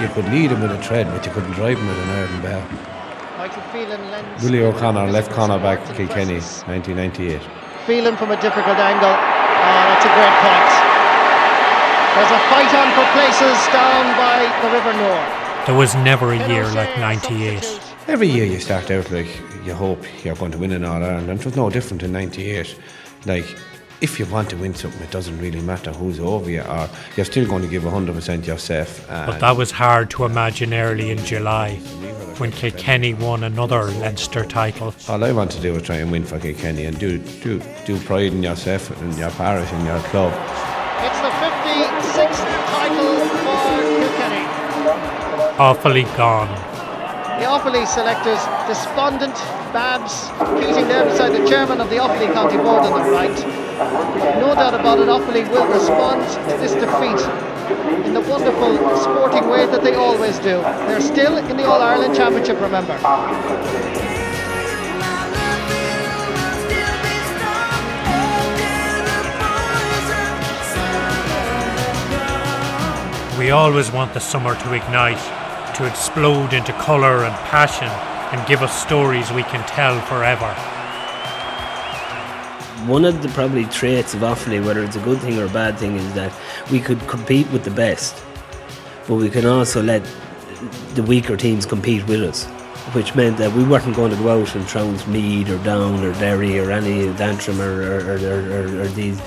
you could lead him with a tread, but you couldn't drive him with an iron bell. Michael Phelan lends Willie O'Connor, left corner back, Martin Kilkenny, 1998. Phelan from a difficult angle. Oh, that's a great point. There's a fight on for places down by the River Nore. There was never a year like O'Shea, 98. Every year you start out like you hope you're going to win an All Ireland, and it was no different in '98. Like, if you want to win something, it doesn't really matter who's over you, or you're still going to give 100% yourself. But that was hard to imagine early in July when Kilkenny won another Leinster title. All I want to do is try and win for Kilkenny and do do do pride in yourself and your parish and your club. It's the 56th title for Kilkenny. Awfully gone. The Offaly selectors despondent, Babs Keating there beside the chairman of the Offaly County Board on the right. No doubt about it, Offaly will respond to this defeat in the wonderful sporting way that they always do. They're still in the All Ireland Championship, remember. We always want the summer to ignite, to explode into colour and passion, and give us stories we can tell forever. One of the probably traits of Offaly, whether it's a good thing or a bad thing, is that we could compete with the best, but we can also let the weaker teams compete with us, which meant that we weren't going to go out and trounce Meath or Down or Derry or any Antrim or, or, or, or, these.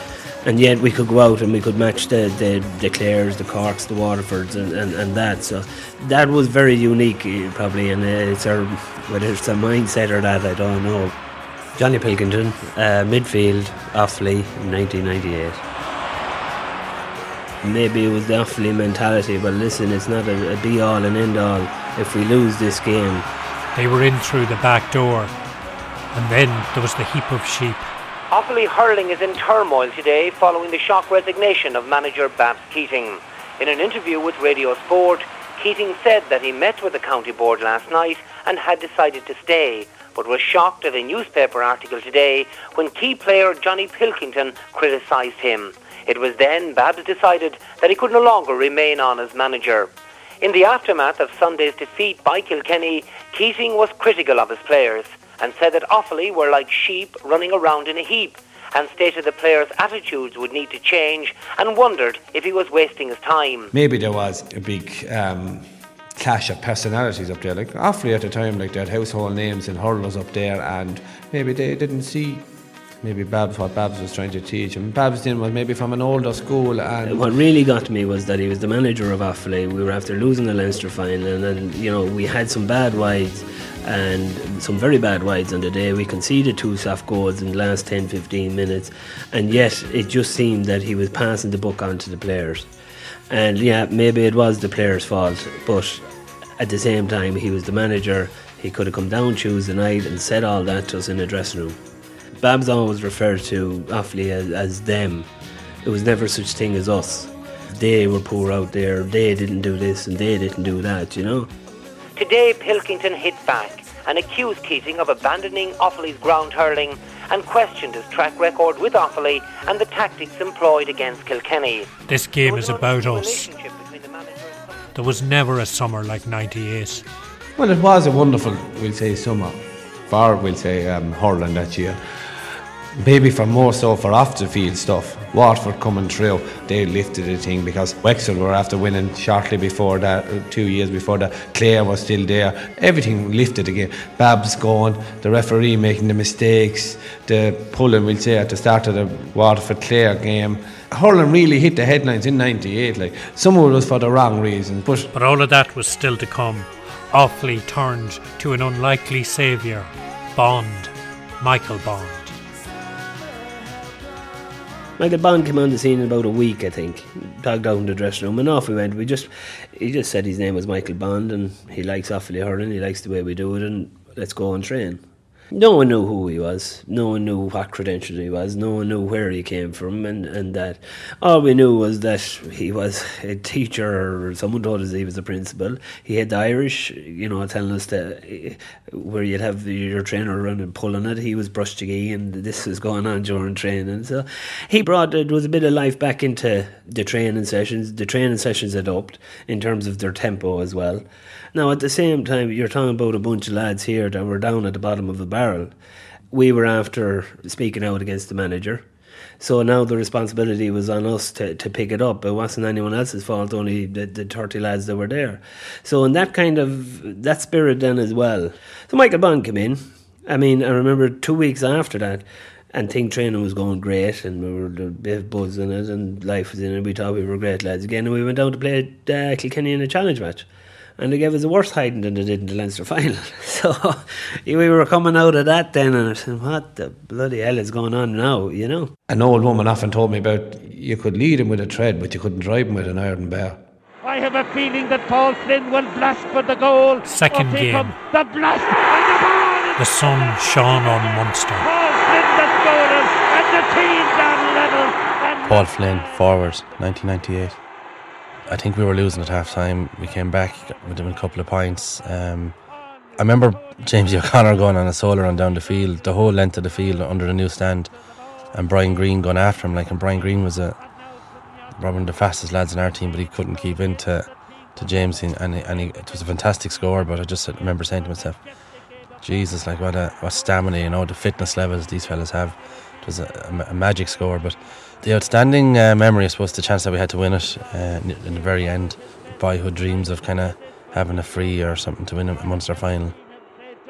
And yet we could go out and we could match the, the, the Clares, the Corks, the Waterfords, and, and, and that. So that was very unique, eh, probably, and uh, it's our whether it's a mindset or that, I don't know. Johnny Pilkington, uh, midfield, Offaly, 1998. Maybe it was the Offaly mentality, but listen, it's not a, a be all and end all. If we lose this game, They were in through the back door, and then there was the heap of sheep. Offaly hurling is in turmoil today following the shock resignation of manager Babs Keating. In an interview with Radio Sport, Keating said that he met with the county board last night and had decided to stay, but was shocked at a newspaper article today when key player Johnny Pilkington criticised him. It was then Babs decided that he could no longer remain on as manager. In the aftermath of Sunday's defeat by Kilkenny, Keating was critical of his players and said that Offaly were like sheep running around in a heap and stated the players' attitudes would need to change and wondered if he was wasting his time. Maybe there was a big um, clash of personalities up there. Like Offaly at the time, like they had household names and hurlers up there, and maybe they didn't see maybe Babs what Babs was trying to teach him. Babs then was maybe from an older school, and what really got me was that he was the manager of Offaly. We were after losing the Leinster final, and then you know we had some bad wides and some very bad wides on the day. We conceded two soft goals in the last 10 15 minutes, and yet it just seemed that he was passing the book on to the players. And yeah, maybe it was the players' fault, but at the same time, he was the manager. He could have come down Tuesday night and said all that to us in the dressing room. Babs always referred to Offaly as, as them. It was never such thing as us. They were poor out there. They didn't do this and they didn't do that. You know. Today, Pilkington hit back and accused Keating of abandoning Offaly's ground hurling and questioned his track record with Offaly and the tactics employed against Kilkenny. This game is about us. relationship between the manager and There was never a summer like 98. well, it was a wonderful, we'll say, summer for we'll say um, hurling that year. Maybe for more so for off the field stuff. Waterford coming through, they lifted the thing because Wexford were after winning shortly before that, uh, two years before that. Clare was still there. Everything lifted again. Babs gone, the referee making the mistakes, the pulling, we'll say, at the start of the Waterford Clare game. Hurling really hit the headlines in '98. Like some of it was for the wrong reasons, but But all of that was still to come. Offaly turned to an unlikely saviour, Bond, Michael Bond. Michael Bond came on the scene in about a week, I think. Dogged down the dressing room and off we went. We just he just said his name was Michael Bond and he likes Offaly hurling. He likes the way we do it and let's go and train. No one knew who he was. No one knew what credentials he was. No one knew where he came from, and, and that all we knew was that he was a teacher, or someone told us he was a principal. He had the Irish, you know, telling us that eh, where you'd have your trainer running pulling it. He was Brushtegee, and this was going on during training. So he brought it was a bit of life back into the training sessions. The training sessions had upped in terms of their tempo as well. Now, at the same time, you're talking about a bunch of lads here that were down at the bottom of the barrel. We were after speaking out against the manager. So now the responsibility was on us to, to pick it up. It wasn't anyone else's fault, only the, the 30 lads that were there. So in that kind of, that spirit then as well. So Michael Bond came in. I mean, I remember two weeks after that, and think training was going great, and we were a bit it, and life was in it. We thought we were great lads again, and we went down to play uh, Kilkenny in a challenge match and they gave us a worse hiding than they did in the Leinster final. So we were coming out of that then, and I said, "What the bloody hell is going on now?" You know. An old woman often told me about you could lead him with a tread, but you couldn't drive him with an iron bar. I have a feeling that Paul Flynn will blast for the goal. Second game. The blast and the ball. The sun shone on Munster. Paul Flynn the scorer, and the team's on level. Paul Flynn, forward, 1998. I think we were losing at half time. We came back with a couple of points. Um, I remember James O'Connor going on a solo run down the field, the whole length of the field under the new stand, and Brian Greene going after him. Like, and Brian Greene was a one of the fastest lads in our team, but he couldn't keep into to James, and, and he, it was a fantastic score. But I just remember saying to myself, Jesus, like what a what stamina, you know, the fitness levels these fellas have. It was a, a magic score, but the outstanding uh, memory, I suppose, the chance that we had to win it uh, in the very end. Boyhood dreams of kind of having a free or something to win a Munster final.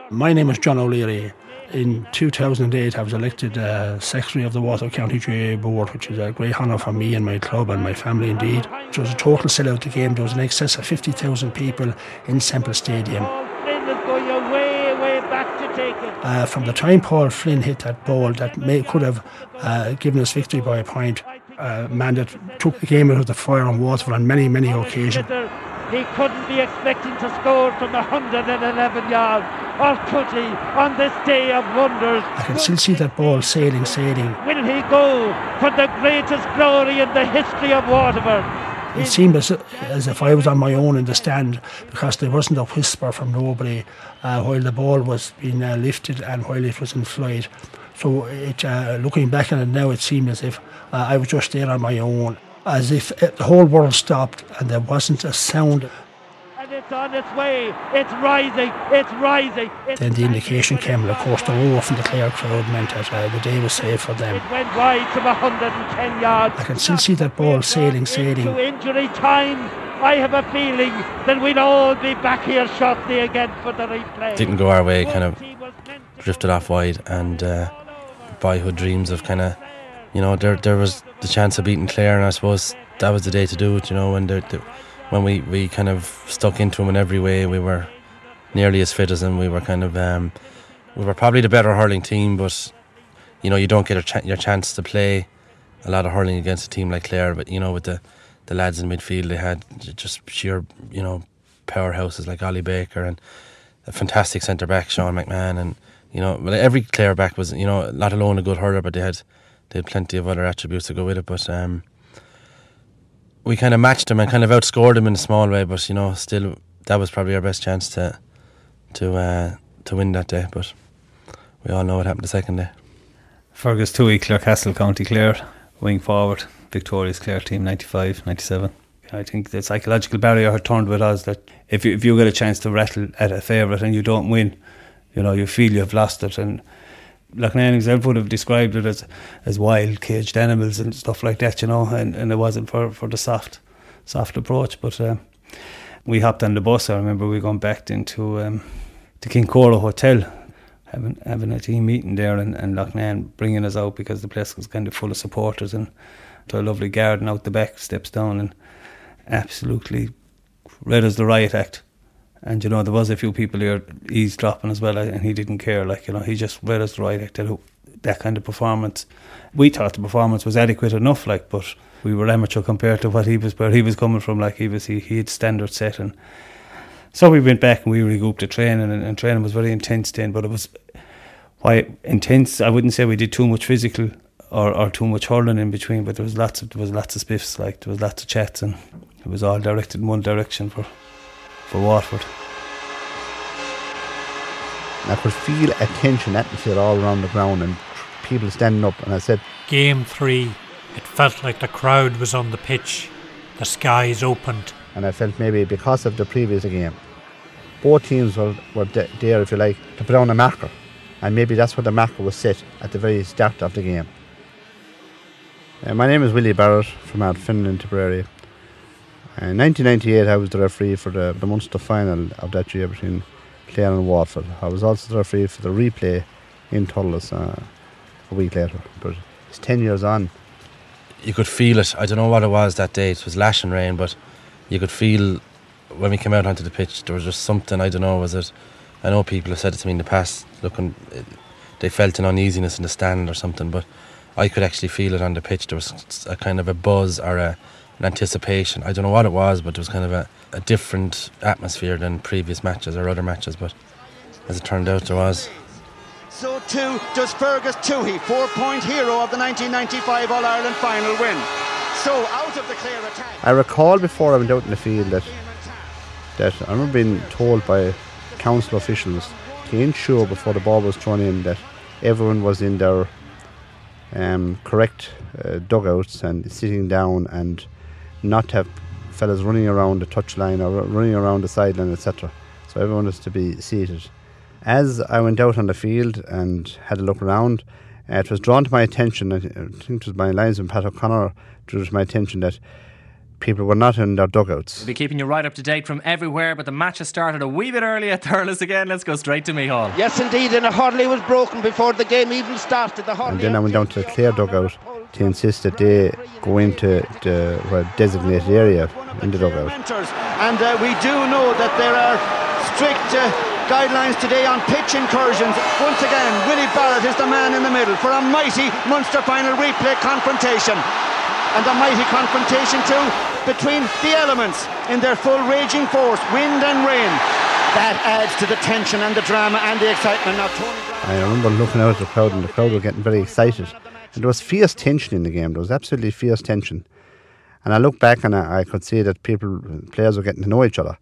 My name is John O'Leary. In 2008, I was elected uh, Secretary of the Waterford County GAA Board, which is a great honour for me and my club and my family indeed. It was a total sellout the game. There was in excess of 50,000 people in Semple Stadium. Uh, from the time Paul Flynn hit that ball that may, could have uh, given us victory by a point, uh, man that took the game out of the fire on Waterford on many, many occasions. He couldn't be expecting to score from 111 yards, or could he, on this day of wonders? I can still see that ball sailing, sailing. Will he go for the greatest glory in the history of Waterford? It seemed as, as if I was on my own in the stand because there wasn't a whisper from nobody uh, while the ball was being uh, lifted and while it was in flight. So it, uh, looking back on it now, it seemed as if uh, I was just there on my own, as if the whole world stopped and there wasn't a sound it's on its way. It's rising. It's rising. It's then the indication came, and of course, the roar from the Clare crowd meant that uh, the day was safe for them. It went wide from 110 yards. I can still see that ball sailing, sailing. To injury time. I have a feeling that we'd all be back here shortly again for the replay. Didn't go our way, kind of drifted off wide, and uh, boyhood dreams of kind of, you know, there there was the chance of beating Clare, and I suppose that was the day to do it, you know, when the when we, we kind of stuck into him in every way, we were nearly as fit as him. We were kind of um, we were probably the better hurling team, but you know you don't get ch- your chance to play a lot of hurling against a team like Clare. But you know with the the lads in midfield, they had just sheer you know powerhouses like Ollie Baker and a fantastic centre back Sean McMahon, and you know every Clare back was you know not alone a good hurler, but they had they had plenty of other attributes to go with it. But um, we kind of matched them and kind of outscored them in a small way, but you know, still that was probably our best chance to to uh, to win that day. But we all know what happened the second day. Fergus Tuohy, Clarecastle, County Clare, wing forward, victorious Clare team, 95, 97. I think the psychological barrier had turned with us that if you, if you get a chance to rattle at a favourite and you don't win, you know, you feel you've lost it. And Loughnane himself would have described it as as wild caged animals and stuff like that, you know, and, and it wasn't for, for the soft soft approach. But uh, we hopped on the bus. I remember we going back into um, the Kincora Hotel, having having a team meeting there, and, and Loughnane bringing us out because the place was kind of full of supporters and to a lovely garden out the back, steps down, and absolutely read as the riot act and you know there was a few people here eavesdropping as well, and he didn't care. Like you know, he just read us right acted that kind of performance. We thought the performance was adequate enough, like, but we were amateur compared to what he was, where he was coming from. Like he was, he, he had standards set, and so we went back and we regrouped the training, and, and training was very intense then. But it was why intense. I wouldn't say we did too much physical or, or too much hurling in between, but there was lots of there was lots of spiffs, like there was lots of chats, and it was all directed in one direction for for Waterford. I could feel a tension atmosphere all around the ground and people standing up. And I said, Game three, it felt like the crowd was on the pitch. The skies opened. And I felt maybe because of the previous game, both teams were, were there, if you like, to put on a marker. And maybe that's where the marker was set at the very start of the game. Uh, my name is Willie Barrett from Ardfinnan in Tipperary. In 1998, I was the referee for the, the Munster final of that year between Clare and Waterford. I was also the referee for the replay in Thurles uh, a week later. But it's 10 years on. You could feel it. I don't know what it was that day. It was lashing rain, but you could feel when we came out onto the pitch, there was just something, I don't know, was it? I know people have said it to me in the past, looking, they felt an uneasiness in the stand or something, but I could actually feel it on the pitch. There was a kind of a buzz or a, an anticipation. I don't know what it was, but it was kind of a, a different atmosphere than previous matches or other matches. But as it turned out, there was. So too does Fergus Tuohy, four-point hero of the 1995 All-Ireland final win. So out of the clear attack. I recall before I went out in the field that that I remember being told by council officials to ensure before the ball was thrown in that everyone was in their um, correct uh, dugouts and sitting down and not have fellas running around the touchline or running around the sideline, etc. So everyone was to be seated. As I went out on the field and had a look around, uh, it was drawn to my attention, I think it was my linesman Pat O'Connor drew to my attention that people were not in their dugouts. We'll be keeping you right up to date from everywhere, but the match has started a wee bit early at Thurles again. Let's go straight to Hall. Yes, indeed, and a hurdle was broken before the game even started. The and then I went down to the Clare dugout to insist that they go into the designated area in the dugout. And uh, we do know that there are strict uh, guidelines today on pitch incursions. Once again, Willie Barrett is the man in the middle for a mighty Munster final replay confrontation. And a mighty confrontation too between the elements in their full raging force, wind and rain. That adds to the tension and the drama and the excitement. Now, Tony I remember looking out at the crowd, and the crowd were getting very excited. And there was fierce tension in the game. There was absolutely fierce tension. And I look back and I, I could see that people, players were getting to know each other.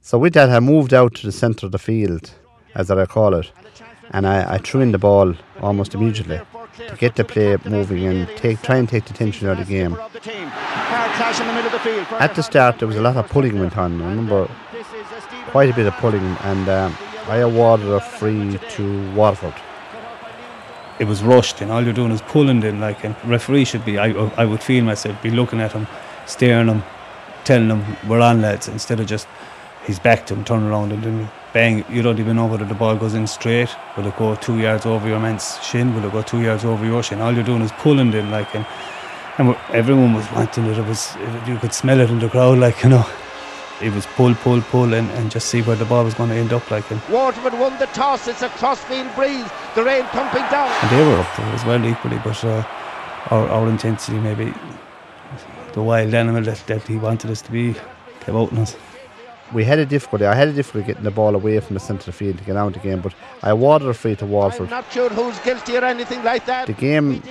So with that, I moved out to the centre of the field, as I call it, and I, I threw in the ball almost immediately get the play moving and take try and take the tension out of the game. At the start, there was a lot of pulling went on. I remember quite a bit of pulling, and um, I awarded a free to Waterford. It was rushed, and all you're doing is pulling. Then, like, and referee should be. I, I would feel myself be looking at him, staring him, telling him we're on, lads, instead of just he's back to him, turn around, and then bang, you don't even know whether the ball goes in straight. Will it go two yards over your man's shin? Will it go two yards over your shin? All you're doing is pulling in, like, and, and everyone was wanting it. It was you could smell it in the crowd, like you know. It was pull, pull, pull, and, and just see where the ball was going to end up. Like and Waterford won the toss. It's a crossfield breeze. The rain pumping down. And they were up there as well equally, but uh, our our intensity maybe the wild animal that, that he wanted us to be came out in us we had a difficulty. I had a difficulty getting the ball away from the centre of the field to get out the game, but I awarded a free to Waterford. I'm not sure who's guilty or anything like that. The game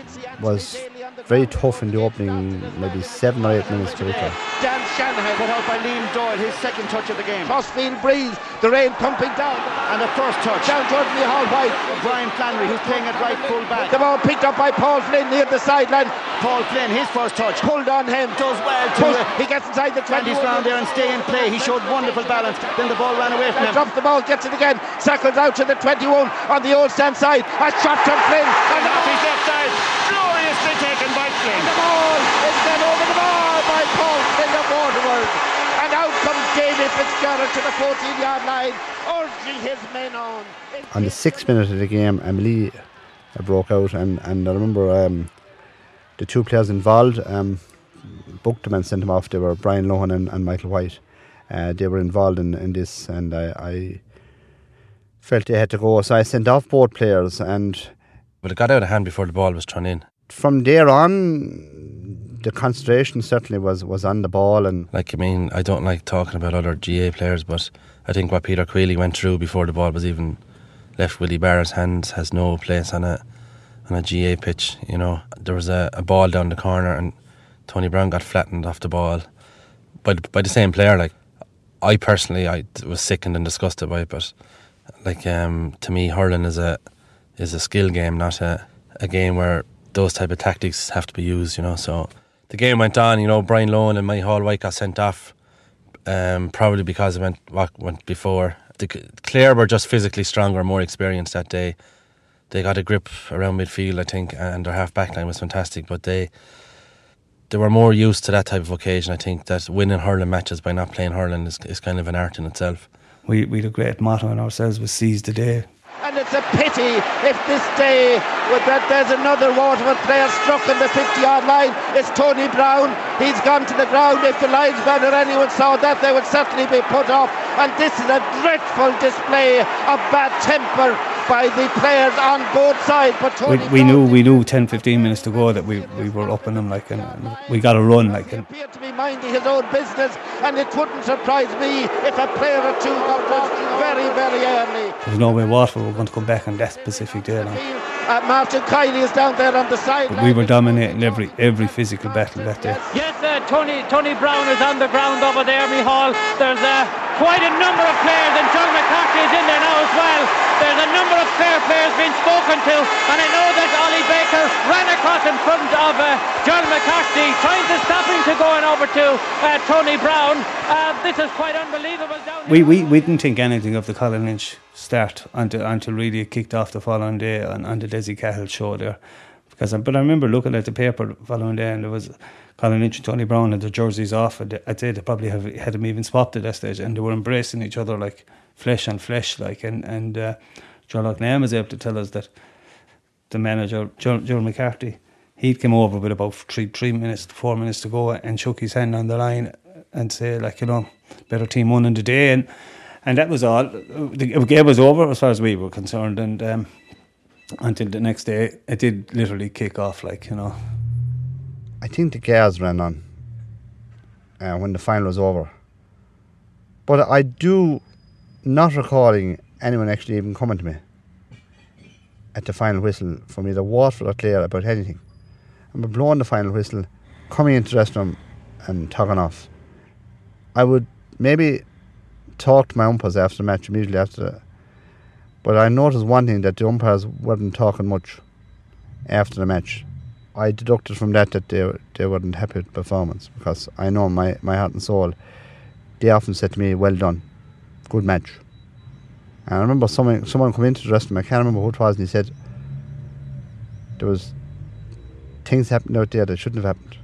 was very tough in the opening, maybe seven or eight minutes to return. Dan Shanahan put out by Liam Doyle, his second touch of the game. Crossfield breeze, the rain pumping down. And the first touch. Down towards the Hall White. Brian Flannery, who's playing at right full back. The ball picked up by Paul Flynn near the sideline. Paul Flynn, his first touch. Pulled on him. Does well. Push. He gets inside the 20. He's round there and stay in play. He showed wonderful balance. Then the ball ran away from him. Drops the ball, gets it again. Circles out to the 21 on the old stand side. A shot from Flynn. And off his left side. Gloriously taken by And the ball is then over the bar by Paul Flynn of And out comes David Fitzgerald to the 14 yard line, urging his men on. On the sixth minute of the game, Emily broke out, and, and I remember um, the two players involved um, booked them and sent them off. They were Brian Lohan and, and Michael White. Uh, they were involved in, in this, and I, I, felt they had to go. So I sent off both players, and but it got out of hand before the ball was thrown in. From there on, the concentration certainly was, was on the ball, and like I mean, I don't like talking about other GAA players, but I think what Peter Queally went through before the ball was even left Willie Barrett's hands has no place on a on a GAA pitch. You know, there was a, a ball down the corner and Tony Browne got flattened off the ball by the, by the same player. Like I personally, I was sickened and disgusted by it, but like um, to me, hurling is a is a skill game, not a a game where those type of tactics have to be used. You know, so the game went on. You know, Brian Lohan and Michael White got sent off, um, probably because it went what went before. The Clare were just physically stronger, more experienced that day. They got a grip around midfield, I think, and their half back line was fantastic. But they they were more used to that type of occasion. I think that winning hurling matches by not playing hurling is, is kind of an art in itself. We we had a great motto in ourselves was seize the day. And it's a pity if this day that there's another Waterford player struck in the 50 yard line. It's Tony Browne. He's gone to the ground. If the linesman or anyone saw that, they would certainly be put off. And this is a dreadful display of bad temper by the players on both sides. But we, we knew we knew 10, 15 minutes to go that we, we were up in them like and, and we got a run like. And appeared to be minding his own business, and it wouldn't surprise me if a player or two got out very very early. There's no way Waterford were going to come back on that specific day. Now. Uh, Martin Kiley is down there on the side. we were dominating every every physical battle that day. Yes, uh, Tony Tony Browne is on the ground over there, Michal. There's uh, quite a number of players, and John McCarthy is in there now as well. There's a number of Clare players being spoken to, and I know that Ollie Baker ran across in front of uh, John McCarthy, trying to stop him to going over to uh, Tony Browne. Uh, this is quite unbelievable. we, we we didn't think anything of the Colin Lynch start until until really it kicked off the following day on, on the Desi Cahill show there. Because, but I remember looking at the paper the following day, and there was Colin Lynch and Tony Browne had their jerseys off. And I'd say they probably have had them even swapped at that stage, and they were embracing each other like flesh on flesh. Like, and and uh, John Loughnane was able to tell us that the manager, Joe, Joe McCarthy, he'd come over with about three three minutes, four minutes to go, and shook his hand on the line and say like, you know, better team won in the day, and and that was all. The game was over as far as we were concerned, and. Um, until the next day, it did literally kick off, like you know. I think the gas ran on uh, when the final was over. But I do not recalling anyone actually even coming to me at the final whistle from either Waterford or Clare about anything. I'm blowing the final whistle, coming into the restaurant and tugging off. I would maybe talk to my umpires after the match immediately after that. But I noticed one thing that the umpires weren't talking much after the match. I deducted from that that they they weren't happy with the performance because I know my, my heart and soul. They often said to me, "Well done, good match." And I remember someone someone come into the restaurant. I can't remember who it was, and he said there was things happened out there that shouldn't have happened.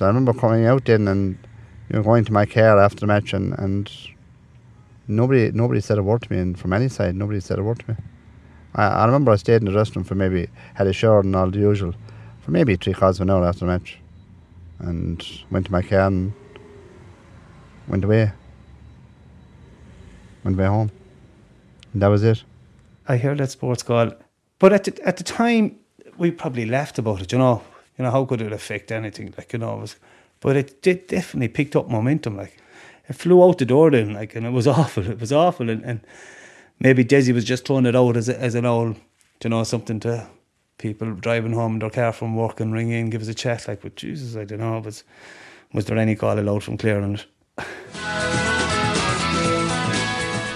I remember coming out then and you know going to my car after the match and, and nobody nobody said a word to me, and from any side nobody said a word to me. I, I remember I stayed in the restaurant for maybe had a shower and all the usual for maybe three quarters of an hour after the match and went to my car and went away. Went away home. And that was it. I heard that sports call. But at the, at the time, we probably laughed about it, you know. You know, how could it affect anything? Like, you know, it was, but it did definitely picked up momentum. Like, it flew out the door then, like, and it was awful. It was awful. And, and maybe Desi was just throwing it out as, a, as an old, you know, something to people driving home in their car from work and ring in, give us a chat. Like, but Jesus, I don't know. Was was there any call allowed from Clare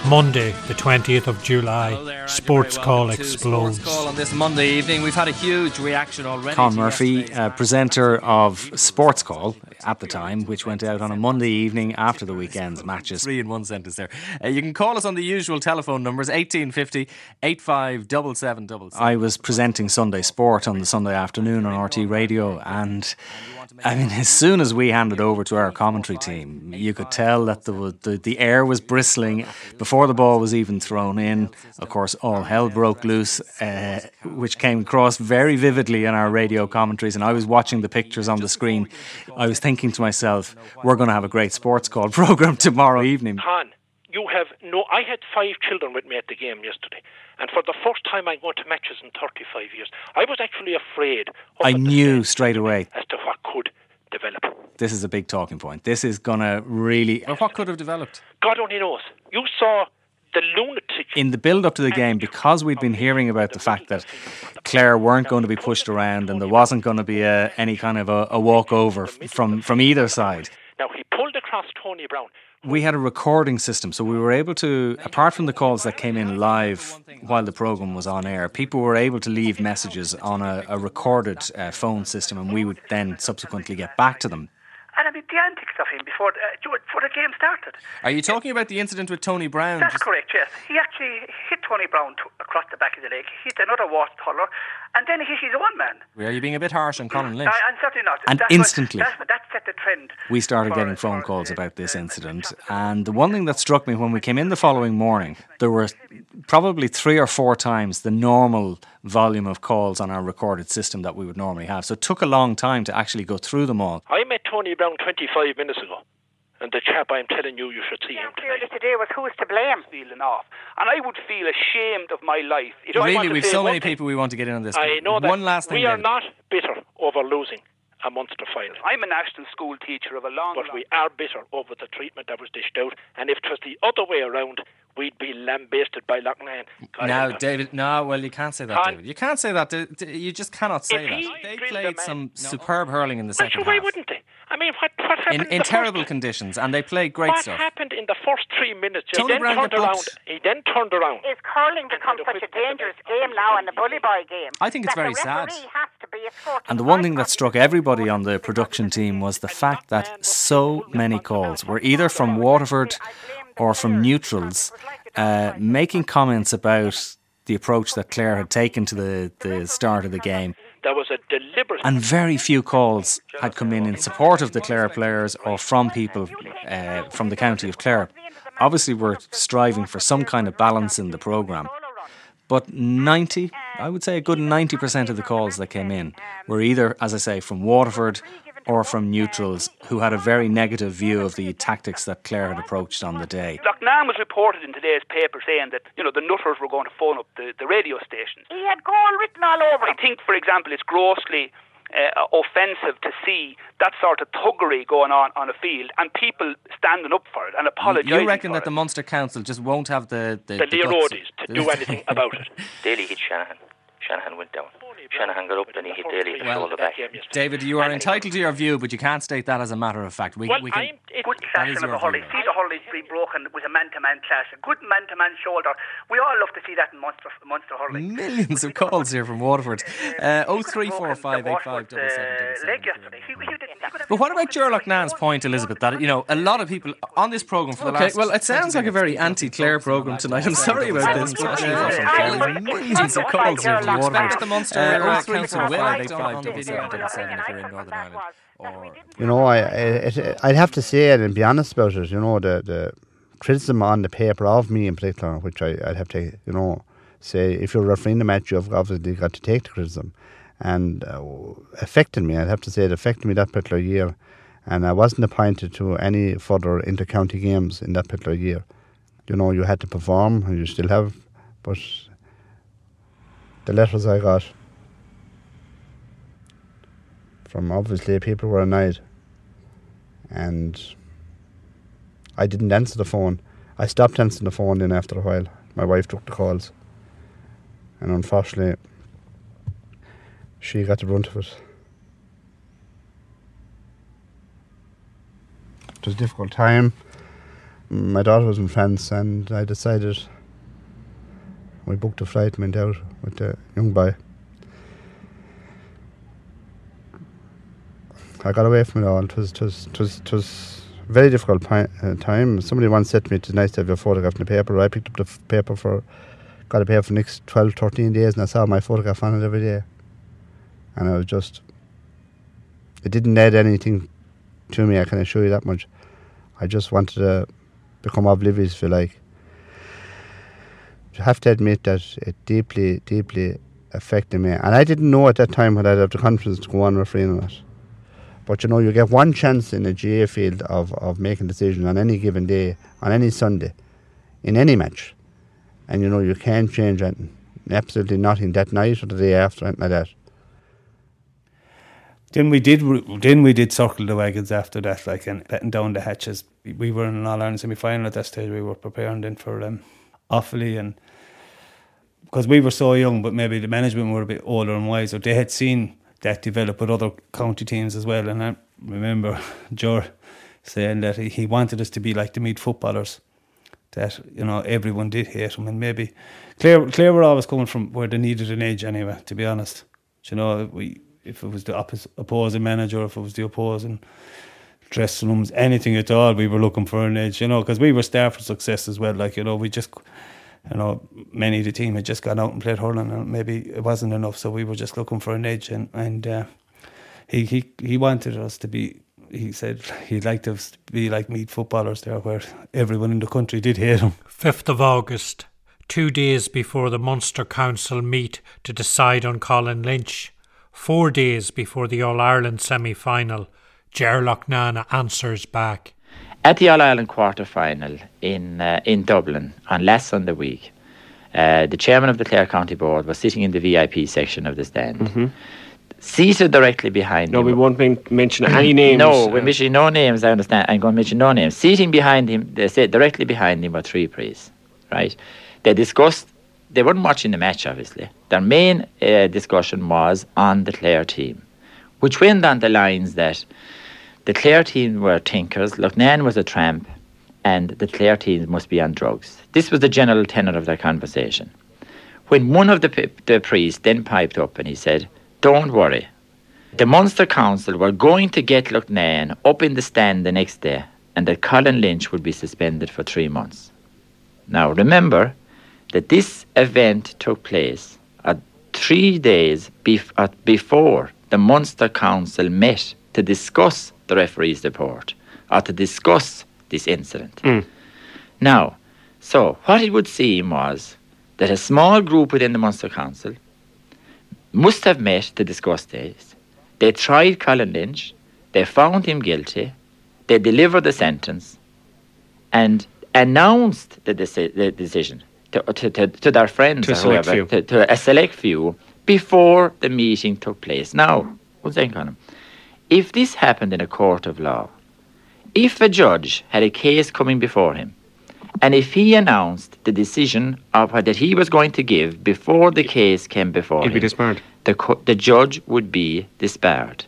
Monday, the 20th of July, Sports Call explodes. Sports Call on this Monday evening. We've had a huge reaction already. Con Murphy, uh, presenter of Sports Call at the time, which went out on a Monday evening after the weekend's matches. Three in one sentence there. Uh, you can call us on the usual telephone numbers 1850 857777. I was presenting Sunday Sport on the Sunday afternoon on RTÉ Radio, and I mean, as soon as we handed over to our commentary team, you could tell that the, the, the air was bristling before the ball was even thrown in. Of course, all hell broke loose, uh, which came across very vividly in our radio commentaries. And I was watching the pictures on the screen. I was thinking to myself, we're going to have a great sports call program tomorrow evening. Han, you have no. I had five children with me at the game yesterday. And for the first time, I'm going to matches in 35 years. I was actually afraid. I knew straight away as to what could develop. This is a big talking point. This is going to really. Well, what could have developed? God only knows. You saw the lunatic. In the build up to the game, because we'd been hearing about the fact that Clare weren't going to be pushed around and there wasn't going to be a, any kind of a, a walkover from, from either side. Now he pulled across Tony Browne. We had a recording system, so we were able to, apart from the calls that came in live while the program was on air, people were able to leave messages on a, a recorded uh, phone system, and we would then subsequently get back to them. And I mean, the antics of him before the, uh, before the game started. Are you talking about the incident with Tony Browne? That's correct, yes. He actually hit Tony Browne t- across the back of the leg, hit another watercolour, and then he hit a one man. Are you being a bit harsh on Colin Lynch? I, I'm certainly not. And that's instantly- What, that's, that set the trend. We started getting phone calls about this incident, and the one thing that struck me when we came in the following morning, there were probably three or four times the normal volume of calls on our recorded system that we would normally have. So it took a long time to actually go through them all. I met Tony Browne 25 minutes ago, and the chap I'm telling you, you should see him. Clearly today was who's to blame. Feeling off. And I would feel ashamed of my life. if I want really, to we've say so one many thing. people we want to get in on this. I know that. One last thing. We are David. not bitter over losing a Munster final. I'm a national school teacher of a long, But we are bitter over the treatment that was dished out. And if it was the other way around, we'd be lambasted by Loughnane. God No. David. No, well, you can't say that, Con- David. You can't say that. D- d- You just cannot say If that. They played man- some superb hurling in the Well, second sure, why half, wouldn't they? I mean, what, what happened in, in in terrible first, conditions, and they played great What stuff. What happened in the first three minutes? He then turned got around. He then turned around. Is hurling become such a dangerous game now in the bully boy game? I think it's very the sad. Referee has to be escorted And the one thing that struck everybody on the production team was the fact that so many calls were either from Waterford or from neutrals uh, making comments about the approach that Clare had taken to the, the start of the game. There was a deliberate. And very few calls had come in in support of the Clare players or from people uh, from the county of Clare. Obviously, we're striving for some kind of balance in the programme. But 90, I would say a good 90% of the calls that came in um, were either, as I say, from Waterford or from neutrals who had a very negative view of the tactics that Clare had approached on the day. Loughnane was reported in today's paper saying that, you know, the nutters were going to phone up the, the radio stations. He had goal written all over I think, for example, it's grossly uh, offensive to see that sort of thuggery going on on a field and people standing up for it and apologising You reckon for that the Munster Council just won't have the the, the the guts- Roadies to do anything about it. Daly hit Shanahan. Shanahan went down. Shanahan got up and he hit Daly in the Well, shoulder back. David, you are entitled to your view, but you can't state that as a matter of fact. We, well, we can, I'm, good that clash of your a hurley. See the hurley's been broken with a man-to-man clash, a good man-to-man shoulder. We all love to see that in Munster, Munster hurley. Millions of calls here from Waterford. Uh, 0345 Waterford's, uh, leg yesterday. He, he didn't, he could have But what about Ger Loughnane's point, Elizabeth? That you know, a lot of people on this program for the Okay, last. well, it sounds like a very anti-Clare program tonight. I'm sorry about this, but uh, millions of calls here from Waterford. Expect the Munster, Uh, 0345 Council will on act the on- on the video video. double seven if you're in Northern Ireland. Or You know, I, I it, I'd have to say it and be honest about it. You know, the the criticism on the paper of me in particular, which I, I'd have to, you know, say if you're refereeing the match, you've obviously got to take the criticism, and uh, affected me. I'd have to say it affected me that particular year, and I wasn't appointed to any further inter-county games in that particular year. You know, you had to perform, and you still have, but the letters I got from obviously people were annoyed. And I didn't answer the phone. I stopped answering the phone then after a while. My wife took the calls. And unfortunately, she got the brunt of it. It was a difficult time. My daughter was in France, and I decided we booked a flight went out with the young boy. I got away from it all. It was, it was, it was, it was very difficult pi- uh, time. Somebody once said to me, it's nice to have your photograph in the paper. I picked up the f- paper for, got a paper for the next 12, 13 days, and I saw my photograph on it every day. And I was just, it didn't add anything to me, I can assure you that much. I just wanted to become oblivious, if you like. Have to admit that it deeply, deeply affected me. And I didn't know at that time whether I'd have the confidence to go on refereeing on it. But you know, you get one chance in a GAA field of, of making decisions on any given day, on any Sunday, in any match. And you know, you can't change anything. Absolutely nothing that night or the day after, anything like that. Then we did. Then we did circle the wagons after that, like and letting down the hatches. We were in an All Ireland semi final at that stage. We were preparing then for um, Offaly and because we were so young, but maybe the management were a bit older and wiser. They had seen that develop with other county teams as well. And I remember Ger saying that he wanted us to be like the Meath footballers. That you know everyone did hate him, and maybe Clare Clare were always coming from where they needed an edge anyway. To be honest, you know we if it was the oppos- opposing manager, if it was the opposing dressing rooms, anything at all, we were looking for an edge. You know, because we were starved for success as well. Like you know, we just you know, many of the team had just gone out and played hurling, and maybe it wasn't enough, so we were just looking for an edge. And and uh, he he he wanted us to be. He said he'd like to be like Meath footballers there, where everyone in the country did hate him. Fifth of August, two days before the Munster Council meet to decide on Colin Lynch, four days before the All Ireland semi final, Ger Loughnane answers back. At the All Ireland quarter final in uh, in Dublin on last Sunday week, uh, the chairman of the Clare County Board was sitting in the VIP section of the stand. Mm-hmm. Seated directly behind No, him. we won't men- mention any names. No, we're mentioning no names. I understand. I'm going to mention no names. Seating behind him, they said directly behind him were three priests, right? They discussed. They weren't watching the match, obviously. Their main uh, discussion was on the Clare team, which went on the lines that the Clare team were tinkers, Loughnane was a tramp, and the Clare team must be on drugs. This was the general tenor of their conversation. When one of the, the priests then piped up and he said, Don't worry, the Munster Council were going to get Loughnane up in the stand the next day, and that Colin Lynch would be suspended for three months. Now remember that this event took place at three days bef- at before the Munster Council met to discuss the referee's report or to discuss this incident. Mm. Now, so what it would seem was that a small group within the Munster Council must have met to discuss this. They tried Colin Lynch, they found him guilty, they delivered the sentence, and announced the, deci- the decision to, to, to, to their friends To a or select whoever, few. To, to a select few before the meeting took place. Now, one second, Colin. If this happened in a court of law, if a judge had a case coming before him, and if he announced the decision of what, that he was going to give before the case came before He'd him, be disbarred. The, co- the judge would be disbarred.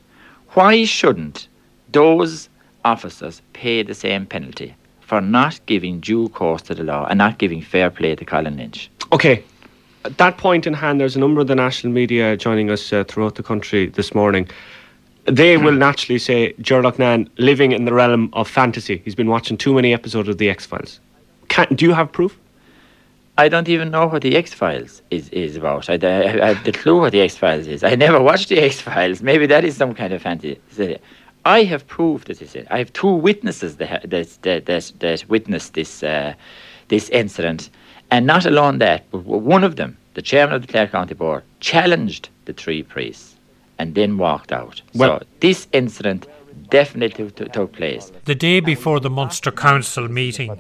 Why shouldn't those officers pay the same penalty for not giving due course to the law and not giving fair play to Colin Lynch? Okay. At that point in hand, there's a number of the national media joining us uh, throughout the country this morning. They will naturally say Ger Loughnane living in the realm of fantasy. He's been watching too many episodes of The X Files. Do you have proof? I don't even know what the X Files is, is about. I, I, I have the clue what the X Files is. I never watched the X Files. Maybe that is some kind of fantasy. I have proof that this. I have two witnesses that that that, that, that witnessed this uh, this incident, and not alone that, but one of them, the chairman of the Clare County Board, challenged the three priests, and then walked out. Well- so this incident definitely t- took place. The day before the Munster Council meeting,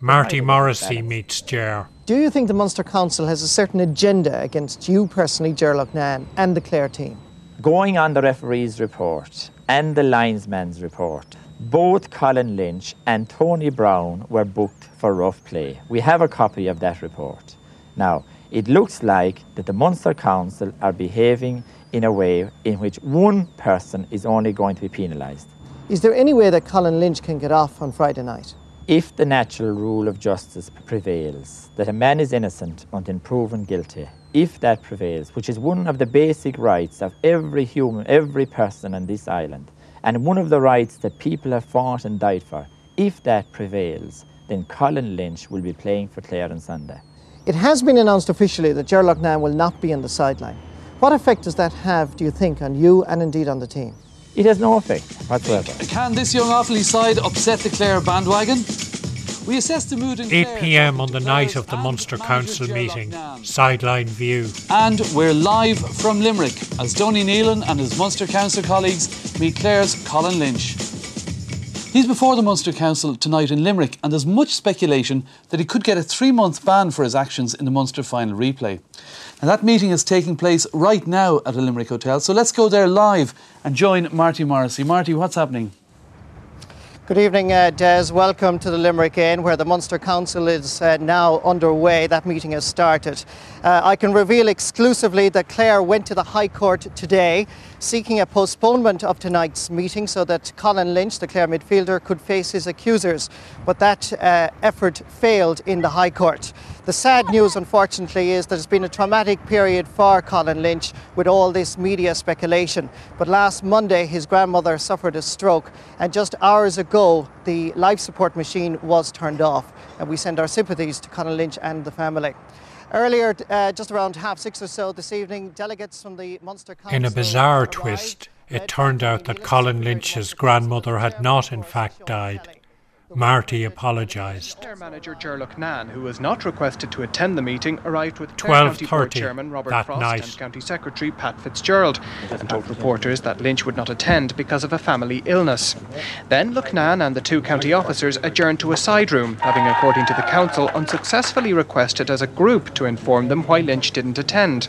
Marty Morrissey meets Ger. Do you think the Munster Council has a certain agenda against you personally, Ger Loughnane, and the Clare team? Going on the referee's report and the linesman's report, both Colin Lynch and Tony Browne were booked for rough play. We have a copy of that report. Now, it looks like that the Munster Council are behaving in a way in which one person is only going to be penalised. Is there any way that Colin Lynch can get off on Friday night? If the natural rule of justice prevails, that a man is innocent until proven guilty, if that prevails, which is one of the basic rights of every human, every person on this island, and one of the rights that people have fought and died for, if that prevails, then Colin Lynch will be playing for Clare on Sunday. It has been announced officially that Ger Loughnane will not be on the sideline. What effect does that have, do you think, on you and indeed on the team? It has no effect whatsoever. Can this young Offaly side upset the Clare bandwagon? We assess the mood in 8 p.m. on the night of the Munster Council meeting. Sideline view. and we're live from Limerick as Donie Nealon and his Munster Council colleagues meet Clare's Colin Lynch. He's before the Munster Council tonight in Limerick, and there's much speculation that he could get a three month ban for his actions in the Munster final replay. And that meeting is taking place right now at a Limerick hotel, so let's go there live and join Marty Morrissey. Marty, what's happening? Good evening, uh, Des. Welcome to the Limerick Inn, where the Munster Council is uh, now underway. That meeting has started. Uh, I can reveal exclusively that Clare went to the High Court today seeking a postponement of tonight's meeting so that Colin Lynch, the Clare midfielder, could face his accusers. But that uh, effort failed in the High Court. The sad news, unfortunately, is that it's been a traumatic period for Colin Lynch with all this media speculation. But last Monday, his grandmother suffered a stroke, and just hours ago, the life support machine was turned off. And we send our sympathies to Colin Lynch and the family. Earlier, uh, just around half six or so this evening, delegates from the Munster Council. In a bizarre twist, it turned out that Colin Lynch's grandmother had not, in fact, died. Marty apologised. Clare manager Ger Loughnane, who was not requested to attend the meeting, arrived with Clare County Chairman Robert that Frost night. and County Secretary Pat Fitzgerald, and told reporters that Lynch would not attend because of a family illness. Then Loughnane and the two county officers adjourned to a side room, having, according to the council, unsuccessfully requested as a group to inform them why Lynch didn't attend.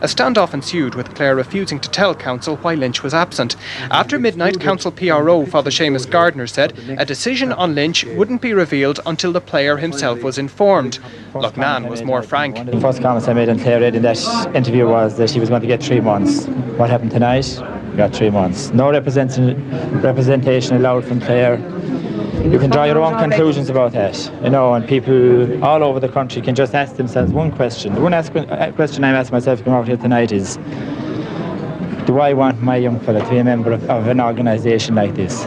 A standoff ensued, with Clare refusing to tell council why Lynch was absent. After midnight, council PRO Father Seamus Gardner said a decision on Lynch wouldn't be revealed until the player himself was informed. Loughnane was more frank. The first comments I made on Claire Reid in that interview was that she was going to get three months. What happened tonight? We got three months. No representation allowed from Clare. You can draw your own conclusions about that, you know, and people all over the country can just ask themselves one question. The one ask- uh, question I'm asking myself coming out here tonight is, do I want my young fella to be a member of, of an organisation like this?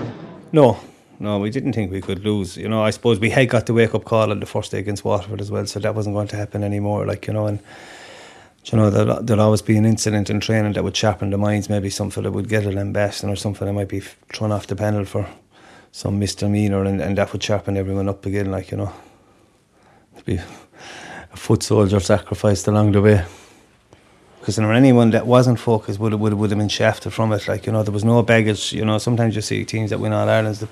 No, no, we didn't think we could lose. You know, I suppose we had got the wake up call on the first day against Waterford as well, so that wasn't going to happen anymore. Like you know, and you know there'll, there'll always be an incident in training that would sharpen the minds. Maybe something that would get a lambasting or something that might be thrown off the panel for some misdemeanor, and, and that would sharpen everyone up again. Like you know, to be a foot soldier sacrificed along the way. Because you know, anyone that wasn't focused would have, would have, would have been shafted from it. Like you know, there was no baggage. You know, sometimes you see teams that win all Ireland's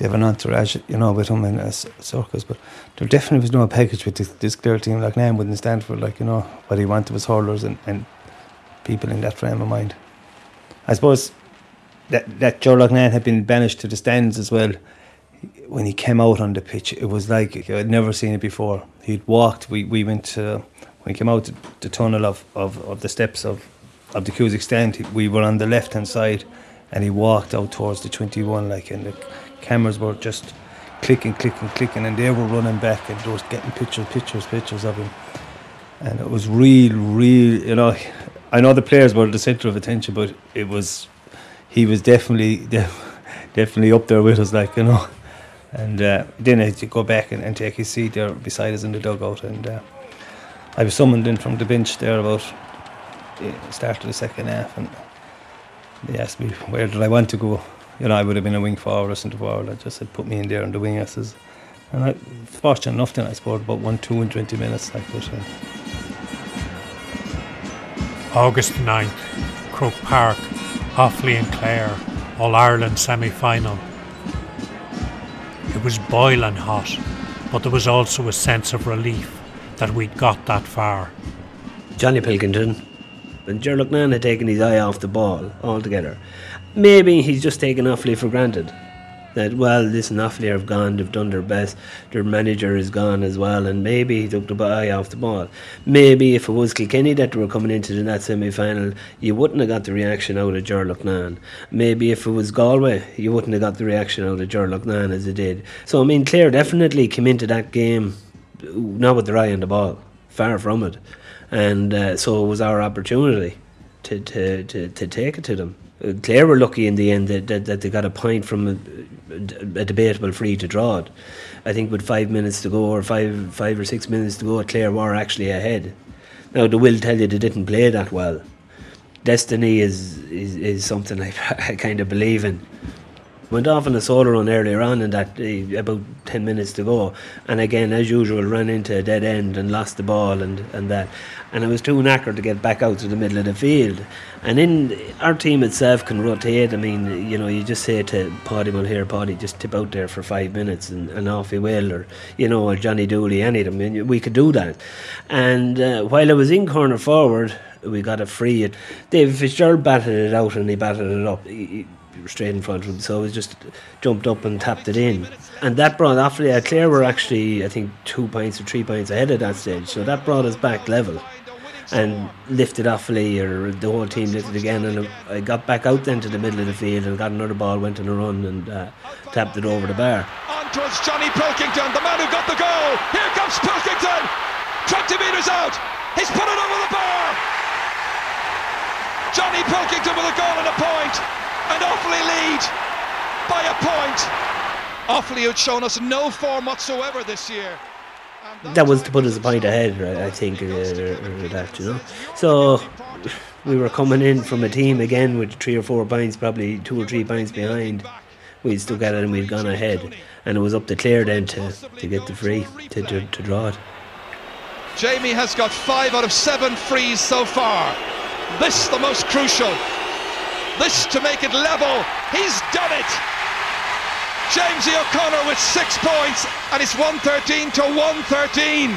they have an entourage, you know, with them in uh, a circus. But there definitely was no package with this, this Clare team. Like Nam wouldn't stand for. Like you know, what he wanted was hurlers and, and people in that frame of mind. I suppose that that Ger Loughnane had been banished to the stands as well. When he came out on the pitch, it was like I'd never seen it before. He'd walked. We we went to, when he came out the, tunnel of, of, of the steps of of the Cusack stand. We were on the left hand side, and he walked out towards the twenty one. Like and the cameras were just clicking, clicking, clicking, and they were running back and was getting pictures, pictures, pictures of him. And it was real, real. You know, I know the players were the centre of attention, but it was he was definitely definitely up there with us, like you know. And uh, then he had to go back and, and take his seat there beside us in the dugout. And uh, I was summoned in from the bench there about the start of the second half, and they asked me where did I want to go. You know, I would have been a wing forward or centre forward. I just said put me in there on the wing. I says, and I fortunate enough then I scored about one, two, and twenty minutes. Like, but, uh, August 9th, Croke Park, Offaly and Clare, All Ireland semi final. It was boiling hot, but there was also a sense of relief that we'd got that far. Johnny Pilkington, when Ger Loughnane had taken his eye off the ball altogether. Maybe he's just taken Offaly for granted. That, well, listen, Offaly have gone, they've done their best, their manager is gone as well, and maybe he took the eye off the ball. Maybe if it was Kilkenny that were coming into the, that semi final, you wouldn't have got the reaction out of Ger Loughnane. Maybe if it was Galway, you wouldn't have got the reaction out of Ger Loughnane as it did. So, I mean, Clare definitely came into that game not with their eye on the ball, far from it. And uh, so it was our opportunity to, to, to, to take it to them. Clare were lucky in the end that, that, that they got a point from a, a debatable free to draw it. I think with five minutes to go, or five five or six minutes to go, Clare were actually ahead. Now, they will tell you they didn't play that well. Destiny is, is, is something I, I kind of believe in. Went off on a solo run earlier on in that uh, about 10 minutes to go. And again, as usual, ran into a dead end and lost the ball and, and that. And I was too knackered to get back out to the middle of the field. And in our team itself can rotate. I mean, you know, you just say to Paddy Mulhare, Paddy, just tip out there for five minutes and, and off he will. Or, you know, or Johnny Dooley, any of them. We could do that. And uh, while I was in corner forward, we got a free. David Fitzgerald batted it out and he batted it up. He- straight in front of him. So he just jumped up and tapped it in. And that brought Offaly, uh, Clare were actually, I think, two points or three points ahead at that stage. So that brought us back level and lifted Offaly, or the whole team lifted again. And I got back out then to the middle of the field and got another ball, went on a run and uh, tapped it over the bar. On towards Johnny Pilkington, the man who got the goal. Here comes Pilkington. 20 metres out. He's put it over the bar. Johnny Pilkington with a goal and a point, and Offaly lead by a point. Offaly had shown us no form whatsoever this year. That was to put us a point ahead, I think, uh, that, you know. So we were coming in from a team again with three or four points, probably two or three points behind. We'd stuck at it and we'd gone ahead. And it was up to Clare then to, to get the free, to, to, to draw it. Jamie has got five out of seven frees so far. This the most crucial. This to make it level. He's done it. Jamesie O'Connor with six points, and it's 113 to 113.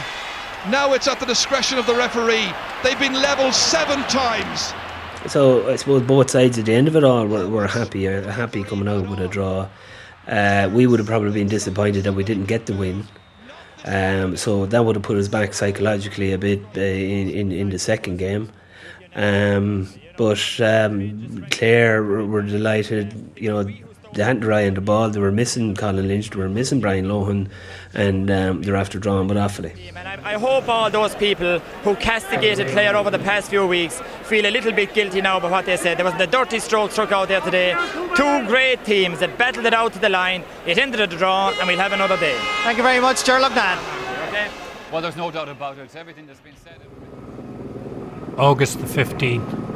Now it's at the discretion of the referee. They've been level seven times. So I suppose both sides at the end of it all were, were happy, uh, happy coming out with a draw. Uh, we would have probably been disappointed that we didn't get the win. Um, so that would have put us back psychologically a bit uh, in, in, in the second game. Um, but um, Clare were delighted, you know, they hadn't eye on the ball. They were missing Colin Lynch, they were missing Brian Lohan, and um, they're after drawing but Offaly. I hope all those people who castigated Clare over the past few weeks feel a little bit guilty now about what they said. There was the dirty stroke struck out there today. Two great teams that battled it out to the line. It ended at a draw, and we'll have another day. Thank you very much, Ger Loughnane. Okay. Well, there's no doubt about it. Everything that's been said. August the 15th.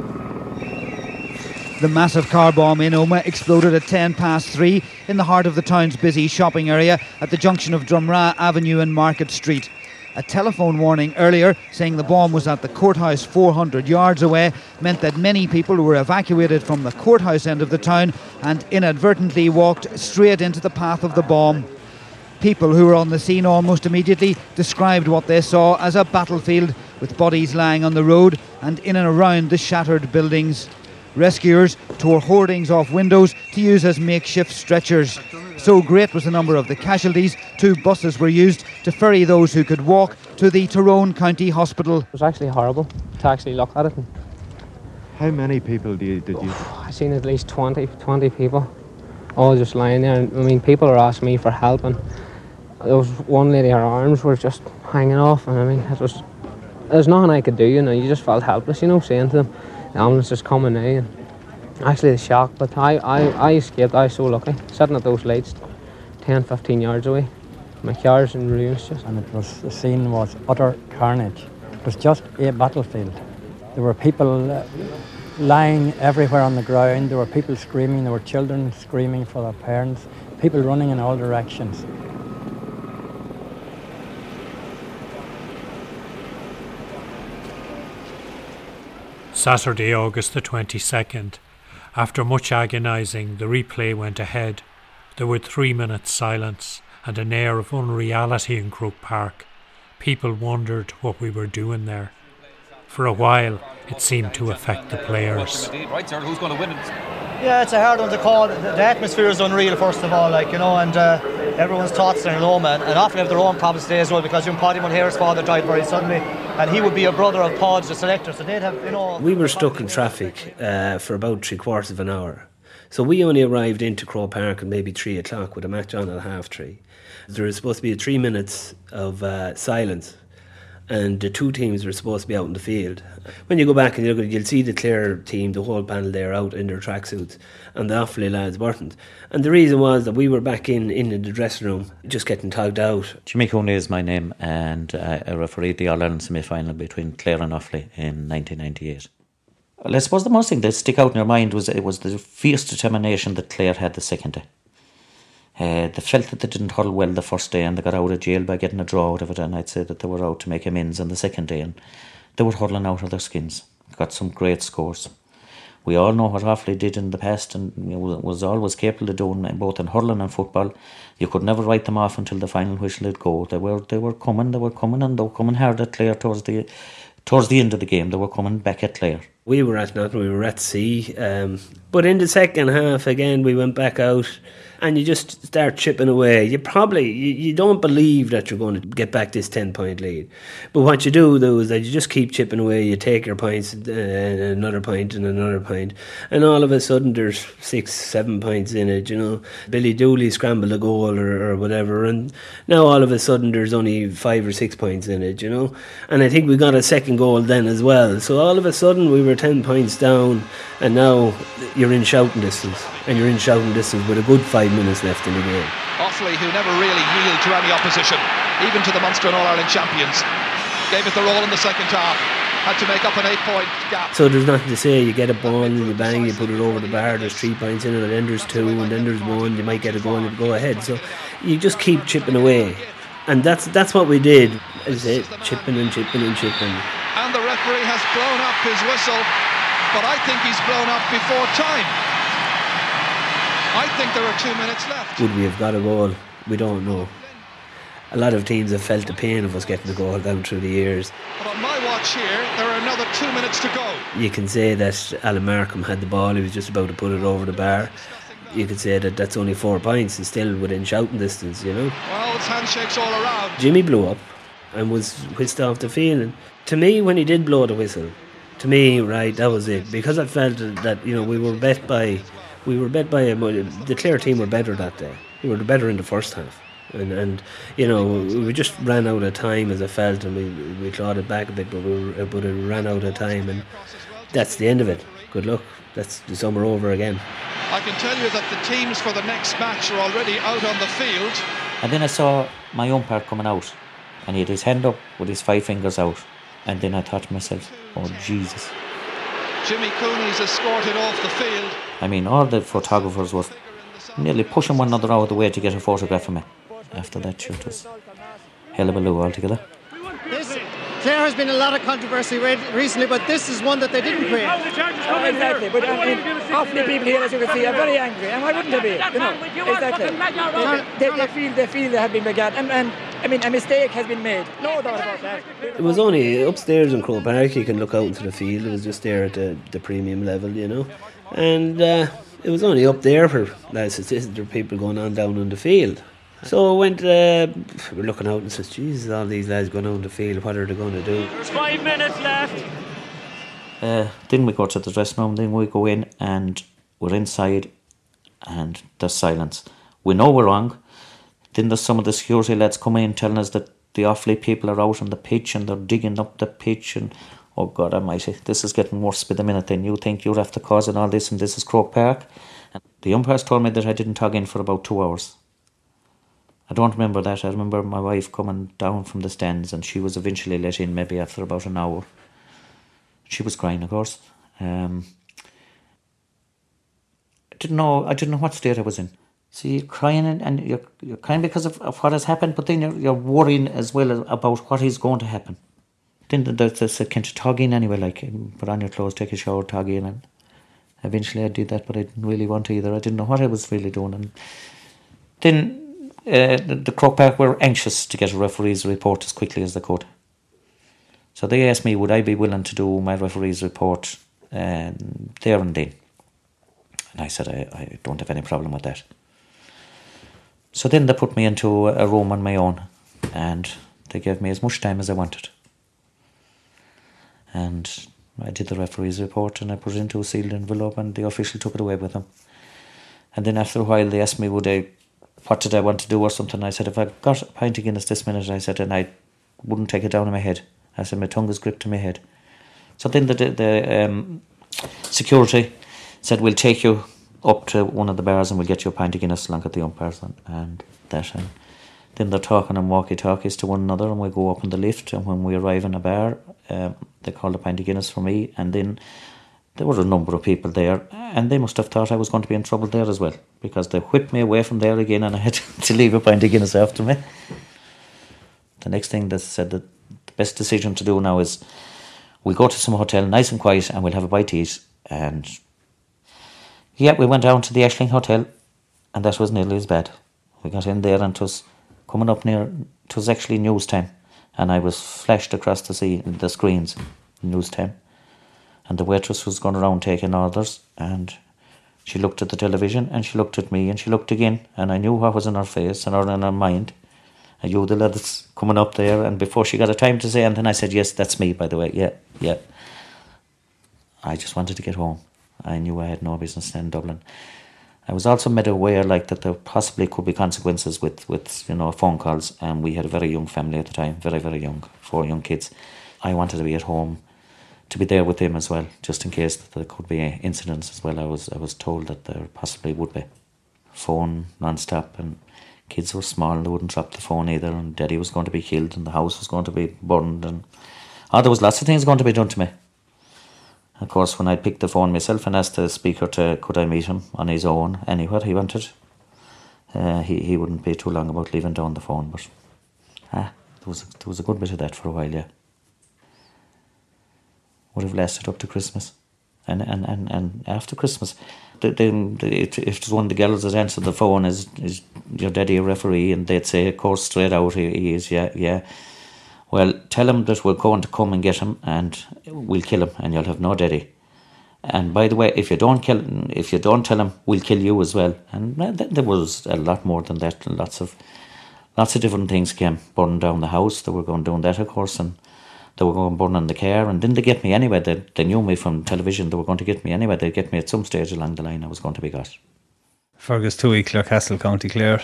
The massive car bomb in Omagh exploded at 10 past 3 in the heart of the town's busy shopping area at the junction of Drumragh Avenue and Market Street. A telephone warning earlier saying the bomb was at the courthouse 400 yards away meant that many people were evacuated from the courthouse end of the town and inadvertently walked straight into the path of the bomb. People who were on the scene almost immediately described what they saw as a battlefield with bodies lying on the road and in and around the shattered buildings. Rescuers tore hoardings off windows to use as makeshift stretchers. So great was the number of the casualties, two buses were used to ferry those who could walk to the Tyrone County Hospital. It was actually horrible to actually look at it. How many people did you, did you? Oh, I seen at least 20, 20 people, all just lying there. I mean, people are asking me for help, and there was one lady, her arms were just hanging off, and I mean, it was there's nothing I could do. You know, you just felt helpless. You know, saying to them, the ambulance is coming now. And actually, the shock, but I, I, I escaped. I was so lucky, sitting at those lights, 10, 15 yards away. My car's in ruins just. And it was the scene was utter carnage. It was just a battlefield. There were people uh, lying everywhere on the ground. There were people screaming. There were children screaming for their parents. People running in all directions. Saturday, August the 22nd. After much agonising, the replay went ahead. There were three minutes' silence and an air of unreality in Croke Park. People wondered what we were doing there. For a while, it seemed to affect the players. Right, sir, who's going to win it? Yeah, it's a hard one to call. The, the atmosphere is unreal, first of all, like, you know, and uh, everyone's thoughts in Omagh, and, and often have their own problems today as well, because young Paddy Mulhare's father died very suddenly, and he would be a brother of Pod's, the selector, so they'd have, you know. We were stuck in traffic uh, for about three quarters of an hour. So we only arrived into Croke Park at maybe three o'clock with a match on at half three. There was supposed to be three minutes of uh, silence and the two teams were supposed to be out in the field. When you go back and you look at it, you'll see the Clare team, the whole panel there out in their tracksuits, and the Offaly lads weren't. And the reason was that we were back in, in the dressing room, just getting tugged out. Jimmy Cooney is my name, and uh, I refereed the All Ireland semi final between Clare and Offaly in 1998. Well, I suppose the most thing that stick out in your mind was it was the fierce determination that Clare had the second day. Uh, they felt that they didn't huddle well the first day and they got out of jail by getting a draw out of it. And I'd say that they were out to make amends on the second day and they were huddling out of their skins. Got some great scores. We all know what Offaly did in the past and was always capable of doing both in hurling and football. You could never write them off until the final whistle did go. They were they were coming, they were coming and they were coming hard at Clare towards the towards the end of the game. They were coming back at Clare. We were at nothing, we were at sea. Um, but in the second half, again, we went back out and you just start chipping away. You probably you, you don't believe that you're going to get back this ten point lead, but what you do though is that you just keep chipping away. You take your points, uh, another point and another point. and all of a sudden there's six, seven points in it. You know, Billy Dooley scrambled a goal or, or whatever, and now all of a sudden there's only five or six points in it. You know, and I think we got a second goal then as well. So all of a sudden we were ten points down, and now you're in shouting distance, and you're in shouting distance with a good five minutes left in the game. Offaly, who never really yielded to any opposition, even to the Munster and All Ireland champions, gave it the roll in the second half. Had to make up an eight point gap. So there's nothing to say. You get a ball and you bang, you put it over the bar. There's three points in it, and then there's two, and then there's one. You might get a goal and go ahead. So you just keep chipping away, and that's that's what we did. Is it chipping and chipping and chipping. And the referee has blown up his whistle, but I think he's blown up before time. I think there are two minutes left. Would we have got a goal? We don't know. A lot of teams have felt the pain of us getting a goal down through the years. But on my watch here, there are another two minutes to go. You can say that Alan Markham had the ball, he was just about to put it over the bar. You could say that that's only four points and still within shouting distance, you know. Well, it's handshakes all around. Jimmy blew up and was whisked off the field. And to me, when he did blow the whistle, to me, right, that was it. Because I felt that, you know, we were bet by we were bet by a the Clare team were better that day. We were better in the first half, and and you know we just ran out of time as I felt, and we we clawed it back a bit, but we were, but it ran out of time, and that's the end of it. Good luck. That's the summer over again. I can tell you that the teams for the next match are already out on the field. And then I saw my umpire coming out, and he had his hand up with his five fingers out, and then I thought to myself, "Oh Jesus." Jimmy Cooney's escorted off the field. I mean, all the photographers were nearly pushing one another out of the way to get a photograph of me. After that shoot was hell of a loo altogether. This, there has been a lot of controversy recently, but this is one that they didn't create. Oh, exactly, but I mean, half the people here, as you can see, are very angry, and why wouldn't they be? You know, exactly. They, they, they feel they feel they have been begat, and, and I mean, a mistake has been made. No doubt about that. It was only upstairs in Croke Park. You can look out into the field. It was just there at the, the premium level, you know. And uh, it was only up there for lads assistant there people going on down in the field. So I went, uh, we're looking out and says, Jesus, all these lads going on the field, what are they going to do? There's five minutes left. Uh, then we go to the dressing room, then we go in and we're inside and there's silence. We know we're wrong. Then there's some of the security lads coming in telling us that the Offaly people are out on the pitch and they're digging up the pitch and oh God almighty, this is getting worse by the minute then. You think you're after causing all this and this is Croke Park? And the umpires told me that I didn't tug in for about two hours. I don't remember that. I remember my wife coming down from the stands and she was eventually let in maybe after about an hour. She was crying, of course. Um, I didn't know. I didn't know what state I was in. So you're crying and, and you're, you're crying because of, of what has happened, but then you're, you're worrying as well about what is going to happen. Then there's this kind of tugging anyway, like put on your clothes, take a shower, tug in, and eventually I did that, but I didn't really want to either. I didn't know what I was really doing, and then uh, the, Croke Park were anxious to get a referee's report as quickly as they could. So they asked me, would I be willing to do my referee's report um, there and then? And I said, I, I don't have any problem with that. So then they put me into a room on my own and they gave me as much time as I wanted. And I did the referee's report and I put it into a sealed envelope and the official took it away with him. And then after a while they asked me would I what did I want to do or something. I said if I got a pint of Guinness this minute I said and I wouldn't take it down in my head. I said my tongue is gripped to my head. So then the the um, security said we'll take you up to one of the bars and we'll get you a pint of Guinness along at the umpires and, and that and then they're talking on walkie talkies to one another and we go up in the lift and when we arrive in a bar um, they call a pint of Guinness for me and then there were a number of people there and they must have thought I was going to be in trouble there as well because they whipped me away from there again and I had to leave a pint of Guinness after me. The next thing they said that the best decision to do now is we'll go to some hotel nice and quiet and we'll have a bite to eat and yeah, we went down to the Ashling Hotel, and that was nearly as bad. We got in there, and it was coming up near. It was actually news time, and I was flashed across the sea, the screens, news time. And the waitress was going around taking orders, and she looked at the television, and she looked at me, and she looked again, and I knew what was in her face and in her mind. I knew the lads coming up there, and before she got a time to say anything, I said, "Yes, that's me." By the way, yeah, yeah. I just wanted to get home. I knew I had no business in Dublin. I was also made aware, like that there possibly could be consequences with, with you know phone calls, and we had a very young family at the time, very very young, four young kids. I wanted to be at home, to be there with them as well, just in case that there could be incidents as well. I was I was told that there possibly would be phone non-stop, and kids were small, they wouldn't drop the phone either, and Daddy was going to be killed, and the house was going to be burned, and oh, there was lots of things going to be done to me. Of course, when I picked the phone myself and asked the speaker to could I meet him on his own anywhere he wanted, uh, he he wouldn't be too long about leaving down the phone. But ah, there was there was a good bit of that for a while, yeah. Would have lasted up to Christmas, and and and, and after Christmas, the, the, the, if it one of the girls that answered the phone is is your daddy a referee, and they'd say, of course, straight out he, he is, yeah, yeah. Well, tell him that we're going to come and get him, and we'll kill him, and you'll have no daddy. And by the way, if you don't kill, if you don't tell him, we'll kill you as well. And there was a lot more than that. Lots of, lots of different things came burning down the house. They were going doing that, of course, and they were going burning on the car. And didn't they get me anyway? They, they knew me from television. They were going to get me anyway. They'd get me at some stage along the line. I was going to be got. Fergus Tuohy, Clarecastle, County Clare.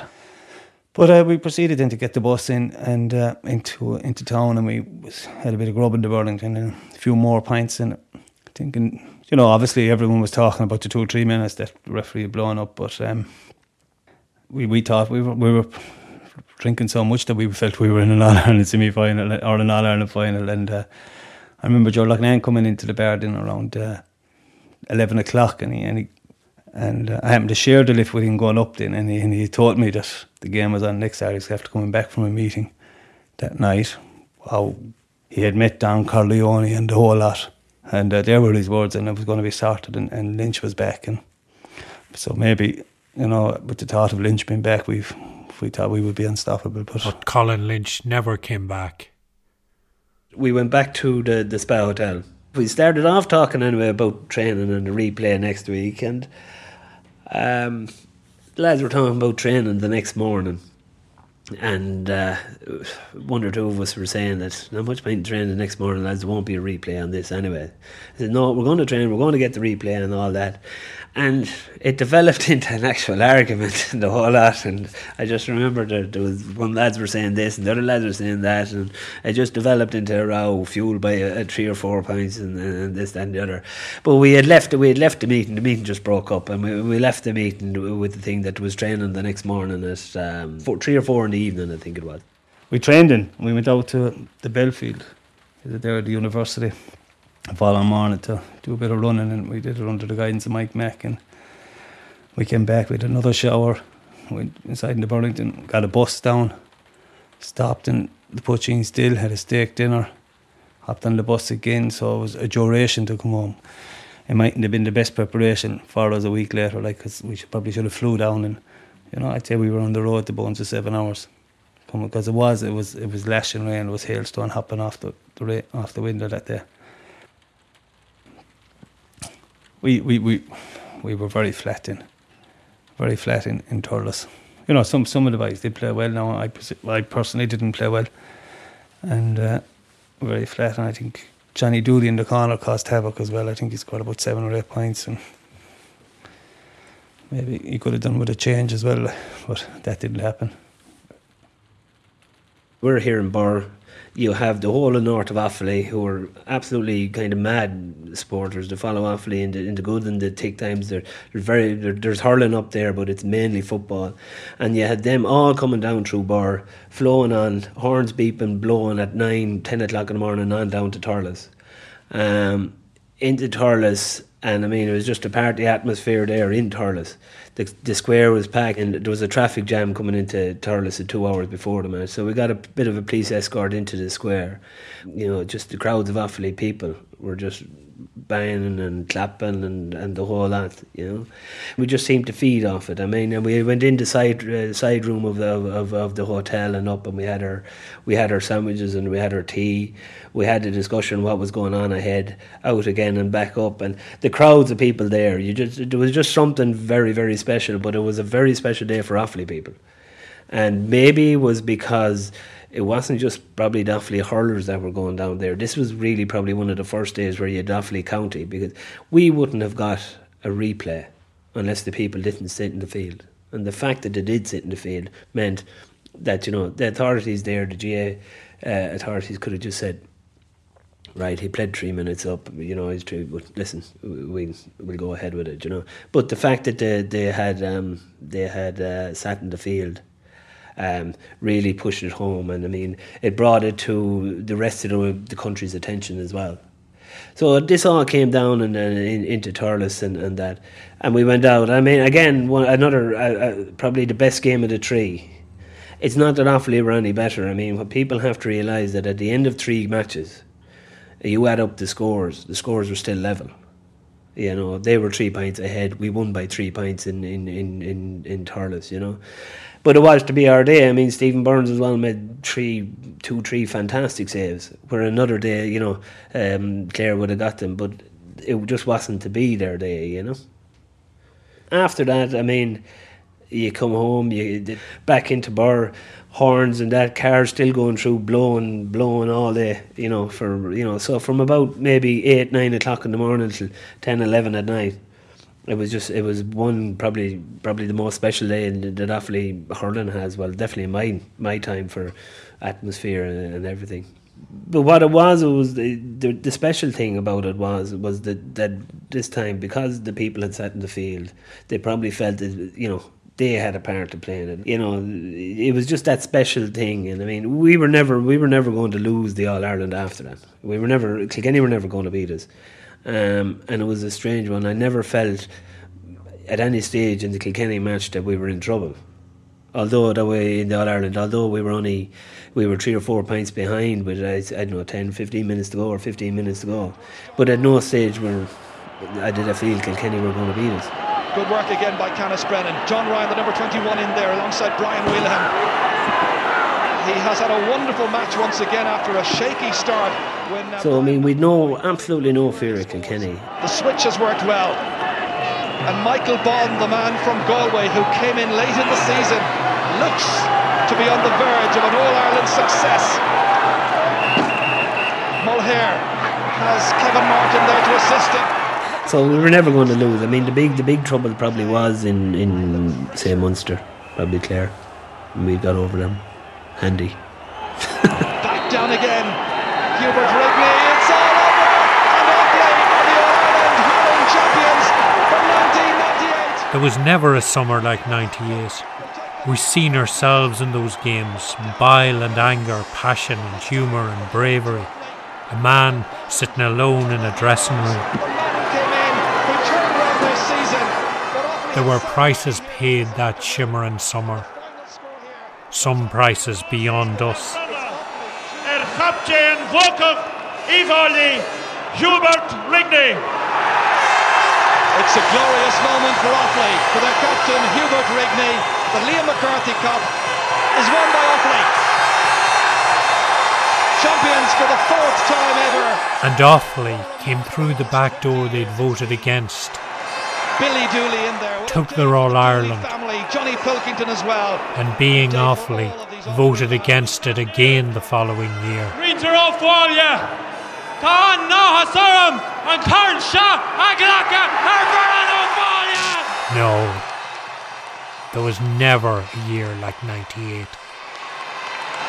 But uh, we proceeded then to get the bus in and uh, into into town, and we was, had a bit of grub in the Burlington and a few more pints, and thinking, you know, obviously everyone was talking about the two or three minutes that the referee had blown up, but um, we we thought we were we were drinking so much that we felt we were in an All Ireland semi final or an All Ireland final, and uh, I remember Ger Loughnane coming into the bar then around uh, eleven o'clock, and he and he and uh, I happened to share the lift with him going up then, and he, and he told me that the game was on next Saturday after coming back from a meeting that night. How he had met Don Corleone and the whole lot. And uh, there were his words, and it was going to be sorted, and, and Lynch was back. And so maybe, you know, with the thought of Lynch being back, we we thought we would be unstoppable. But, but Colin Lynch never came back. We went back to the, the Spa Hotel. We started off talking anyway about training and the replay next week, and um, the lads were talking about training the next morning, and uh, one or two of us were saying that not much point in training the next morning, lads. There won't be a replay on this anyway. I said, no, we're going to train. We're going to get the replay and all that and it developed into an actual argument and the whole lot. And I just remember that there was one lads were saying this and the other lads were saying that, and it just developed into a row fueled by a, a three or four points and, and, this and the other. But we had left we had left the meeting. The meeting just broke up, and we, we left the meeting with the thing that was training the next morning at um, four, three or four in the evening, I think it was. We trained in. We went out to the Belfield, there at the university the following morning to do a bit of running, and we did it under the guidance of Mike Mack. And we came back with another shower, went inside in the Burlington, got a bus down, stopped in the Poaching Still, had a steak dinner, hopped on the bus again. So it was a duration to come home. It mightn't have been the best preparation for us a week later, like cause we should, probably should have flew down and you know I'd say we were on the road the bones for seven hours because it was it was it was lashing rain, it was hailstone hopping off the, the off the window that day. we, we, we, we were very flat in, very flat in, in Thurles. You know, some, some of the guys did play well. Now, I, I personally didn't play well. And uh, very flat. And I think Johnny Dooley in the corner caused havoc as well. I think he's got about seven or eight points. And maybe he could have done with a change as well, but that didn't happen. We're here in Birr you have the whole of north of Offaly who are absolutely kind of mad supporters. They follow Offaly in the, in the good and the take times. They're, they're very they're, there's hurling up there, but it's mainly football. And you had them all coming down through Birr, flowing on, horns beeping, blowing at 9, 10 o'clock in the morning on down to Thurles. Um, into Thurles, and I mean, it was just a party atmosphere there in Thurles the, the square was packed and there was a traffic jam coming into Thurles at two hours before the match. So we got a bit of a police escort into the square. You know, just the crowds of Offaly people were just banging and clapping and, and the whole lot, you know. We just seemed to feed off it. I mean, and we went into side uh, side room of the of, of the hotel and up, and we had our we had our sandwiches and we had our tea. We had a discussion what was going on ahead, out again and back up, and the crowds of people there. You just there was just something very very special. But it was a very special day for Offaly people, and maybe it was because it wasn't just probably Offaly hurlers that were going down there. This was really probably one of the first days where you had Offaly County because we wouldn't have got a replay unless the people didn't sit in the field. And the fact that they did sit in the field meant that, you know, the authorities there, the GAA uh, authorities could have just said, right, he played three minutes up, you know, he's true, but listen, we, we'll go ahead with it, you know. But the fact that they, they had, um, they had uh, sat in the field um, really pushed it home. And I mean, it brought it to the rest of the, the country's attention as well. So this all came down and, and in, into Thurles and, and that, and we went out. I mean, again, one, another uh, uh, probably the best game of the three. It's not that Offaly were any better. I mean, what people have to realise that at the end of three matches, you add up the scores. The scores were still level. You know, they were three points ahead. We won by three points in in in in, in Thurles, You know, but it was to be our day. I mean, Stephen Burns as well made three, two, three fantastic saves. Where another day, you know, um, Clare would have got them, but it just wasn't to be their day, you know. After that, I mean, you come home, you back into Birr, horns and that car still going through, blowing, blowing all day, you know, for you know. So from about maybe eight, nine o'clock in the morning till 10, 11 at night it was just it was one probably probably the most special day in, that Offaly hurling has. Well, definitely my my time for atmosphere and, and everything. But what it was, it was the, the, the special thing about it was was that that this time because the people had sat in the field, they probably felt that you know they had a part to play in it. You know, it was just that special thing, and I mean, we were never we were never going to lose the All Ireland after that. We were never Kilkenny were never going to beat us. Um, and it was a strange one. I never felt at any stage in the Kilkenny match that we were in trouble. Although that way in the All Ireland, although we were only we were three or four points behind with I, I don't know 10, 15 minutes to go or fifteen minutes to go, but at no stage were I did I feel Kilkenny were going to beat us. Good work again by Canice Brennan. John Ryan, the number 21 in there alongside Brian Whelan. He has had a wonderful match once again after a shaky start. When, uh, so I mean, we'd no absolutely no fear of Kilkenny. The switch has worked well, and Michael Bond, the man from Galway who came in late in the season, looks to be on the verge of an All Ireland success. Mulhare has Kevin Martin there to assist him. So we were never going to lose. I mean, the big the big trouble probably was in in say Munster, probably Clare, and we got over them handy. Back down again. Hubert Rigney. It's all over. And Offaly are the All-Ireland champions from 1998. There was never a summer like 98. We've seen ourselves in those games bile and anger, passion and humour and bravery. A man sitting alone in a dressing room. There were prices paid that shimmering summer some prices beyond us. Er captain Volkov Hubert Rigney. It's a glorious moment for Offaly, for their captain Hubert Rigney. The Liam McCarthy Cup is won by Offaly. Champions for the fourth time ever. And Offaly came through the back door they'd voted against. Billy Dooley in there. Took their All Ireland. Family, Johnny Pilkington as well. And being Offaly, voted against it again the following year. Rita O'Fwalia, Khan Nahasaram, and Karen Shah, Aglaka, Herveran O'Fwalia. No, there was never a year like 98.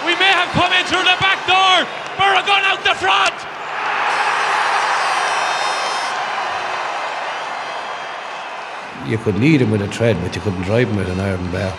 We may have come in through the back door, but we're going out the front. You could lead him with a tread, but you couldn't drive him with an iron bell.